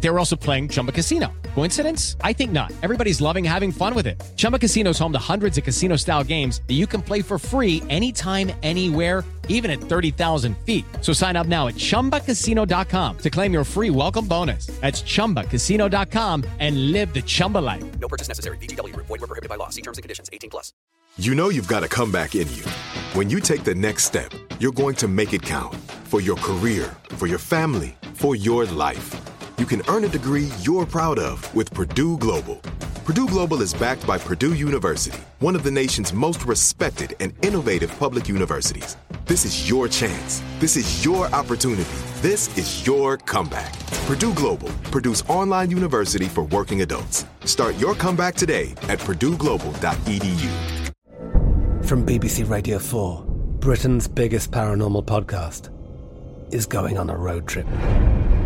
They were also playing Chumba Casino. Coincidence? I think not. Everybody's loving having fun with it. Chumba Casino is home to hundreds of casino style games that you can play for free anytime, anywhere, even at 30,000 feet. So sign up now at chumbacasino.com to claim your free welcome bonus. That's chumbacasino.com and live the Chumba life. No purchase necessary. VGW Group. Void were prohibited by law. See terms and conditions. 18 plus. You know you've got a comeback in you. When you take the next step, you're going to make it count for your career, for your family, for your life. You can earn a degree you're proud of with Purdue Global. Purdue Global is backed by Purdue University, one of the nation's most respected and innovative public universities. This is your chance. This is your opportunity. This is your comeback. Purdue Global, Purdue's online university for working adults. Start your comeback today at purdueglobal.edu. From BBC Radio 4, Britain's biggest paranormal podcast is going on a road trip.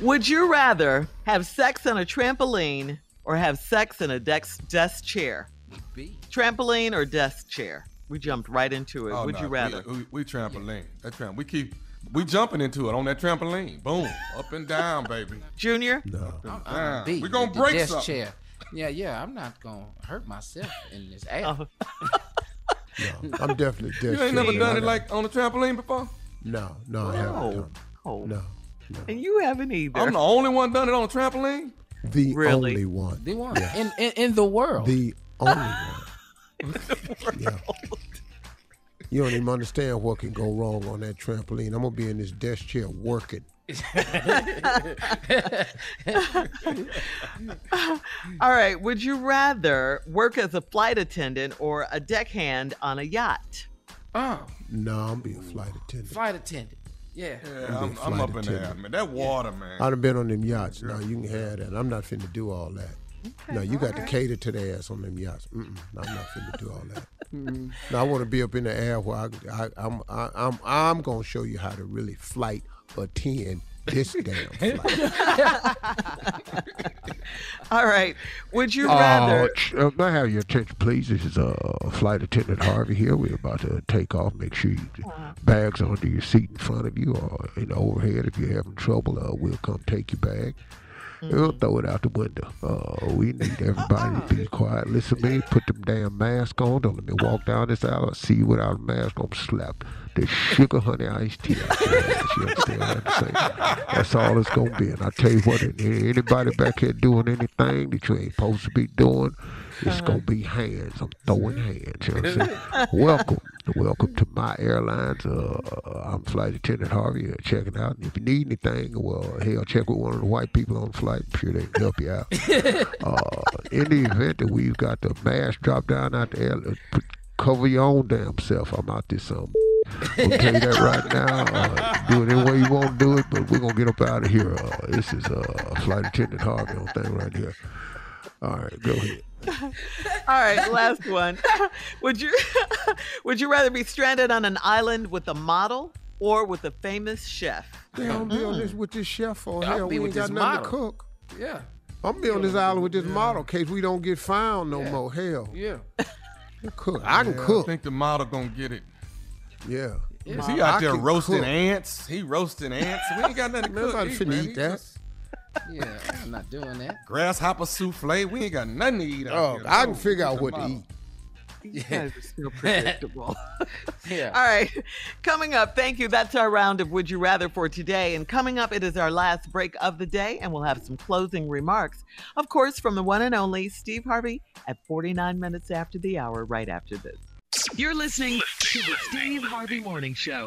Would you rather have sex on a trampoline or have sex in a desk, desk chair? Trampoline or desk chair? We jumped right into it. Oh, Would no, you rather? We, we, we trampoline. That tramp. We keep. We jumping into it on that trampoline. Boom, up and down, baby. Junior? No. I'm, Down. I'm beat We gonna the break desk something. chair. Yeah, yeah. I'm not gonna hurt myself in this air. Oh. I'm definitely dead. You ain't never done it like on a trampoline before. No, no, I haven't done. Oh. No, And you haven't either. I'm the only one done it on a trampoline. the Really? only one. The one in, in in the world. The only one. the yeah. You don't even understand what can go wrong on that trampoline. I'm gonna be in this desk chair working. All right. Would you rather work as a flight attendant or a deckhand on a yacht? oh, No, I'm be a flight attendant. flight attendant. Yeah. Yeah, I'm, be a I'm up in there, attendant. man. That water, man. I'd have been on them yachts. No, you can have that. I'm not finna do all that. no, you got to cater to the ass on them yachts. Mm-mm, no, I'm not finna do all that. Mm-hmm. no, I want to be up in the air where I, I, I'm, I, I'm, I'm gonna show you how to really flight attend this damn flight. All right. Would you Uh, rather? uh, may I have your attention, please? This is uh, Flight Attendant Harvey here. We're about to take off. Make sure your bags are under your seat in front of you or in the overhead. If you're having trouble, uh, we'll come take your bag. We'll throw it out the window. Uh, we need everybody to be quiet. Listen to me. Put them damn mask on. Don't let me walk down this aisle. See you without a mask. I'm slap the sugar honey iced tea out your. You understand what I'm saying? That's all it's gonna be. And I tell you what, anybody back here doing anything that you ain't supposed to be doing, it's gonna be hands. I'm throwing hands. You know what I'm saying? Welcome. Welcome to my airlines. Uh, I'm flight attendant Harvey. Uh, checking out. And if you need anything, well, hell, check with one of the white people on the flight. I'm sure they can help you out. uh, in the event that we've got the mask drop down out the air, cover your own damn self. I'm out this um. I'll tell you that right now. Uh, do it any way you want to do it, but we're gonna get up out of here. Uh, this is uh, flight attendant Harvey on thing right here. All right, go ahead. All right, last one. would you would you rather be stranded on an island with a model or with a famous chef? Damn, I'm be on this mm. with this chef for I'll hell. be We with ain't got this nothing model. to cook. Yeah. I'm be on this island with this model in case we don't get found no Yeah. more. Hell, Yeah. cook. I can Yeah, cook. I think the model gonna get it. yeah. 'Cause he out I there roasting cook. ants. He roasting ants. We ain't got nothing to cook. Nobody finna eat that. just- Yeah. I'm not doing that. Grasshopper souffle. We ain't got nothing to eat out Oh, here. I No, can figure out what to model. eat. You guys are still predictable. Yeah. All right. Coming up, thank you. That's our round of Would You Rather for today. And coming up, it is our last break of the day, and we'll have some closing remarks. Of course, from the one and only Steve Harvey at 49 minutes after the hour, right after this. You're listening to the Steve Harvey Morning Show.